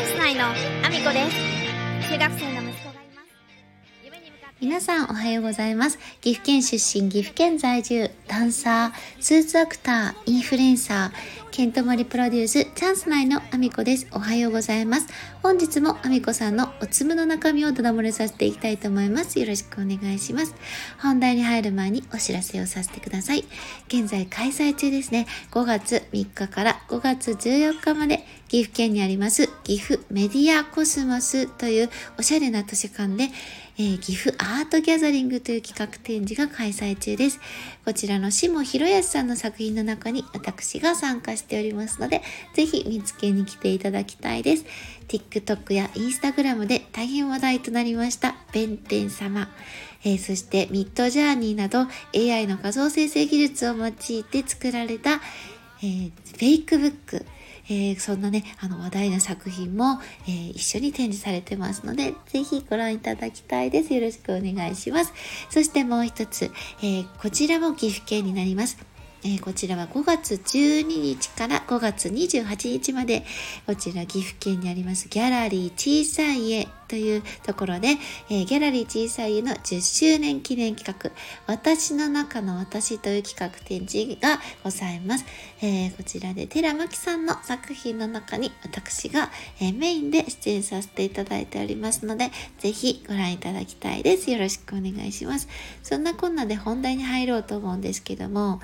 ャンス内のアミコです中学生の息子がいます夢に向かって皆さんおはようございます。岐阜県出身、岐阜県在住、ダンサー、スーツアクター、インフルエンサー、ケントモリプロデュース、チャンス内のアミコです。おはようございます。本日もアミコさんのおつむの中身をただ漏れさせていきたいと思います。よろしくお願いします。本題に入る前にお知らせをさせてください。現在開催中ですね。5月3日から5月14日まで岐阜県にあります岐阜メディアコスモスというおしゃれな図書館でえー岐阜アートギャザリングという企画展示が開催中です。こちらの下博康さんの作品の中に私が参加しておりますので、ぜひ見つけに来ていただきたいです。TikTok や Instagram で大変話題となりました、弁天様。えーそしてミッドジャーニーなど AI の画像生成技術を用いて作られた、えーフェイクブック。えーそんなね、あの話題の作品も、えー一緒に展示されてますので、ぜひご覧いただきたいです。よろしくお願いします。そしてもう一つ、えーこちらも岐阜県になります。えーこちらは5月12日から5月28日まで、こちら岐阜県にありますギャラリー小さい家というところで、えーギャラリー小さい家の10周年記念企画、私の中の私という企画展示がございます。えーこちらで寺巻さんの作品の中に私が、えメインで出演させていただいておりますので、ぜひご覧いただきたいです。よろしくお願いします。そんなこんなで本題に入ろうと思うんですけども、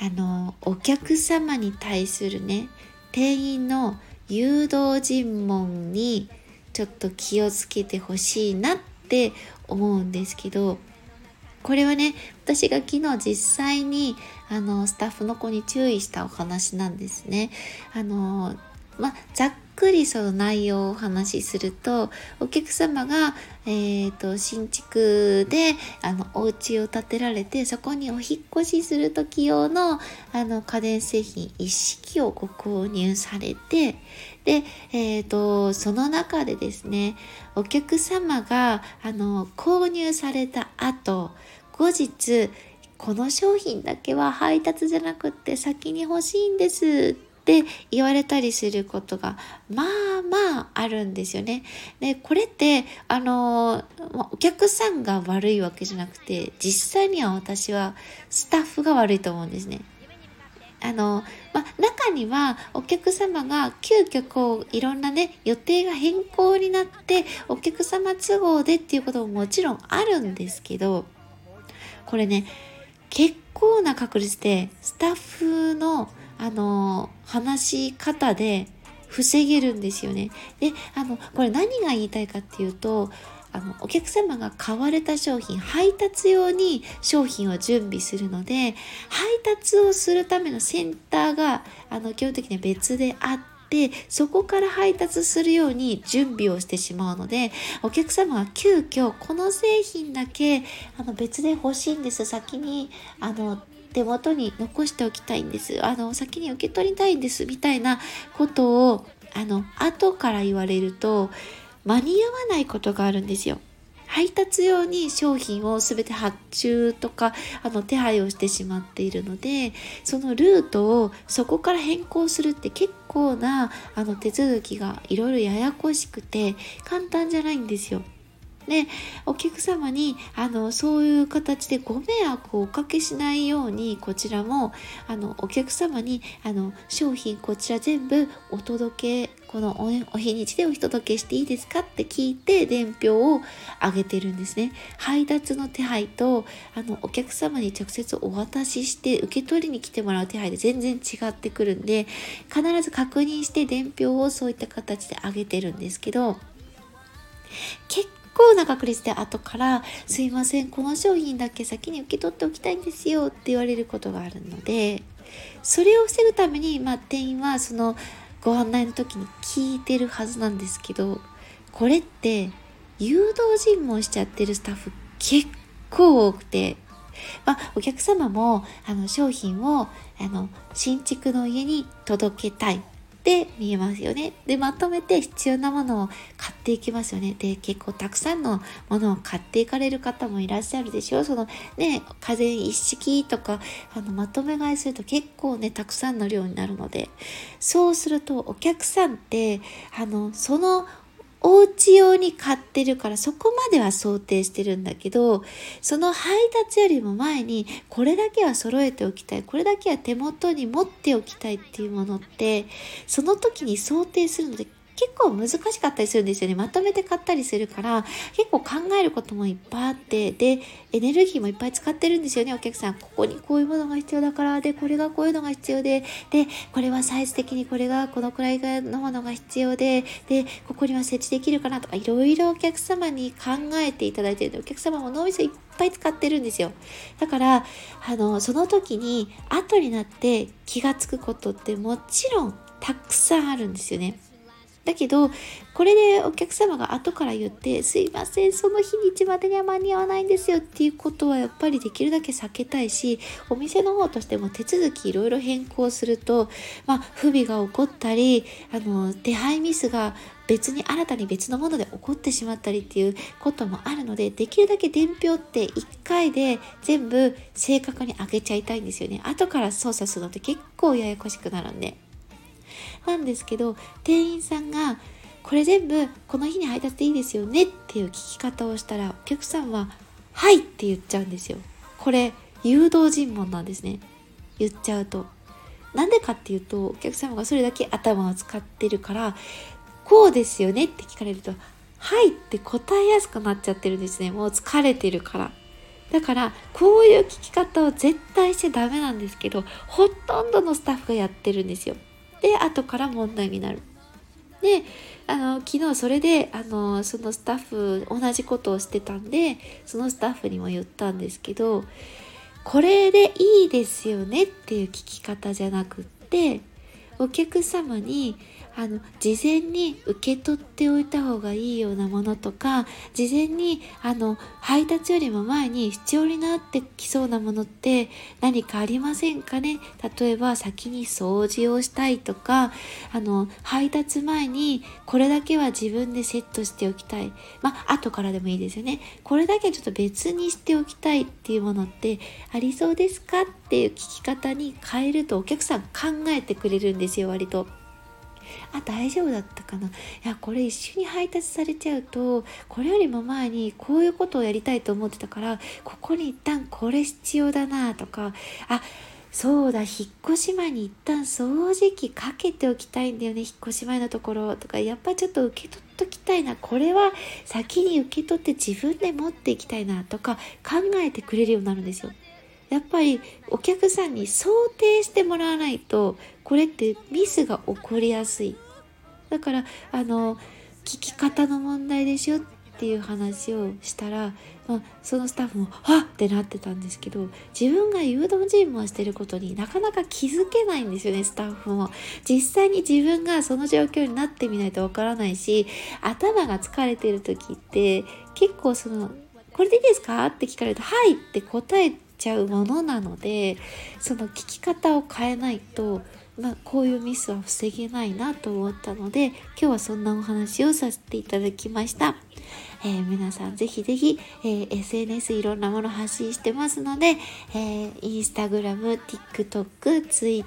あの、お客様に対するね、店員の誘導尋問にちょっと気をつけてほしいなって思うんですけど、これはね、私が昨日実際にあのスタッフの子に注意したお話なんですね。あの、まあ、ざっくりその内容をお話しすると、お客様が、えー、と新築であのお家を建てられてそこにお引越しする時用のあの家電製品一式をご購入されてで、えー、とその中でですねお客様があの購入された後後日この商品だけは配達じゃなくって先に欲しいんですって言われたりすることがまあまああるんですよね。でこれってあのお客さんが悪いわけじゃなくて実際には私はスタッフが悪いと思うんですね。あの、まあ、中にはお客様が急遽こういろんなね予定が変更になってお客様都合でっていうことももちろんあるんですけどこれね結構な確率でスタッフのあの話し方で防げるんですよね。であのこれ何が言いたいかっていうとあのお客様が買われた商品配達用に商品を準備するので配達をするためのセンターがあの基本的には別であってそこから配達するように準備をしてしまうのでお客様が急遽この製品だけあの別で欲しいんです先にあの手元に残しておきたいんですあの先に受け取りたいんですみたいなことをあの後から言われると間に合わないことがあるんですよ。配達用に商品を全て発注とかあの手配をしてしまっているのでそのルートをそこから変更するって結構なあの手続きがいろいろややこしくて簡単じゃないんですよ。でお客様にあのそういう形でご迷惑をおかけしないようにこちらもあのお客様にあの商品こちら全部お届けこのお日にちでお届けしていいですかって聞いて伝票をあげてるんですね。配達の手配とあのお客様に直接お渡しして受け取りに来てもらう手配で全然違ってくるんで必ず確認して伝票をそういった形であげてるんですけど結構な確率で後から「すいませんこの商品だけ先に受け取っておきたいんですよ」って言われることがあるのでそれを防ぐために、まあ、店員はそのご案内の時に聞いてるはずなんですけどこれって誘導尋問しちゃってるスタッフ結構多くて。まあ、お客様もあの商品をあの新築の家に届けたいって見えますよね。で、まとめて必要なものを買っていきますよね。で、結構たくさんのものを買っていかれる方もいらっしゃるでしょう。そのね、風邪一式とか、あの、まとめ買いすると結構ね、たくさんの量になるので、そうするとお客さんって、あの、そのお家用に買ってるからそこまでは想定してるんだけどその配達よりも前にこれだけは揃えておきたいこれだけは手元に持っておきたいっていうものってその時に想定するので結構難しかったりするんですよね。まとめて買ったりするから、結構考えることもいっぱいあって、で、エネルギーもいっぱい使ってるんですよね、お客さん。ここにこういうものが必要だから、で、これがこういうのが必要で、で、これはサイズ的にこれがこのくらいのものが必要で、で、ここには設置できるかなとか、いろいろお客様に考えていただいてるんで、お客様も脳みそいっぱい使ってるんですよ。だから、あの、その時に、後になって気がつくことってもちろんたくさんあるんですよね。だけど、これでお客様が後から言って、すいません、その日にちまでには間に合わないんですよっていうことはやっぱりできるだけ避けたいし、お店の方としても手続きいろいろ変更すると、まあ、不備が起こったり、あの、手配ミスが別に新たに別のもので起こってしまったりっていうこともあるので、できるだけ伝票って1回で全部正確に開けちゃいたいんですよね。後から操作するのって結構ややこしくなるんで。なんですけど店員さんがこれ全部この日に配達でいいですよねっていう聞き方をしたらお客さんは「はい」って言っちゃうんですよ。これ誘導尋問なんですね言っちゃうと。なんでかっていうとお客様がそれだけ頭を使ってるからこうですよねって聞かれると「はい」って答えやすくなっちゃってるんですねもう疲れてるから。だからこういう聞き方を絶対しちゃダメなんですけどほとんどのスタッフがやってるんですよ。で後から問題になる。であの昨日それであのそのスタッフ同じことをしてたんでそのスタッフにも言ったんですけどこれでいいですよねっていう聞き方じゃなくってお客様にあの事前に受け取っておいた方がいいようなものとか事前にあの配達よりも前に必要になってきそうなものって何かありませんかね？例えば先に掃除をしたいとかあの配達前にこれだけは自分でセットしておきたい。まあ後からでもいいですよね。これだけちょっと別にしておきたいっていうものってありそうですか？っていう聞き方に変えるとお客さん考えてくれるんですよ割と。あ大丈夫だったかな。いやこれ一緒に配達されちゃうとこれよりも前にこういうことをやりたいと思ってたからここに一旦これ必要だなとかあそうだ引っ越し前に一旦掃除機かけておきたいんだよね引っ越し前のところとか。やっぱちょっと受け取っときたいな。これは先に受け取って自分で持っていきたいなとか考えてくれるようになるんですよ。やっぱりお客さんに想定してもらわないとこれってミスが起こりやすいだからあの聞き方の問題でしょっていう話をしたら、まあ、そのスタッフも「はっ!」ってなってたんですけど自分が誘導尋問してることになかなか気づけないんですよねスタッフも。実際に自分がその状況になってみないとわからないし頭が疲れてる時って結構その「これでいいですか?」って聞かれると「はい!」って答えちゃうものなのでその聞き方を変えないと、まあ、こういうミスは防げないなと思ったので今日はそんなお話をさせていただきました。えー、皆さんぜひぜひ、えー、SNS いろんなもの発信してますので、えー、インスタグラム、TikTok、Twitter、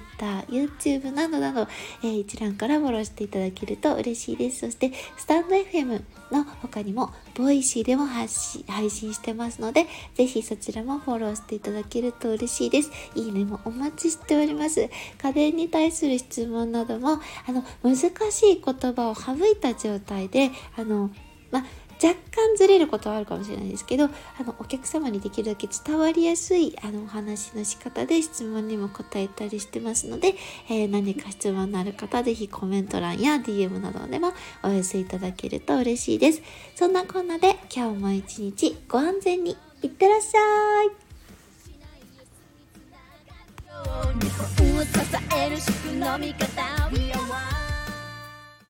YouTube などなど、えー、一覧からフォローしていただけると嬉しいです。そして、スタンド FM の他にも、ボイシーでも発信配信してますので、ぜひそちらもフォローしていただけると嬉しいです。いいねもお待ちしております。家電に対する質問なども、あの、難しい言葉を省いた状態で、あの、ま若干ずれることはあるかもしれないですけどあのお客様にできるだけ伝わりやすいあのお話の仕方で質問にも答えたりしてますので、えー、何か質問のある方ぜひコメント欄や DM などでもお寄せいただけると嬉しいです。そんなこんなで今日も一日ご安全にいってらっしゃい。を支える宿の味方。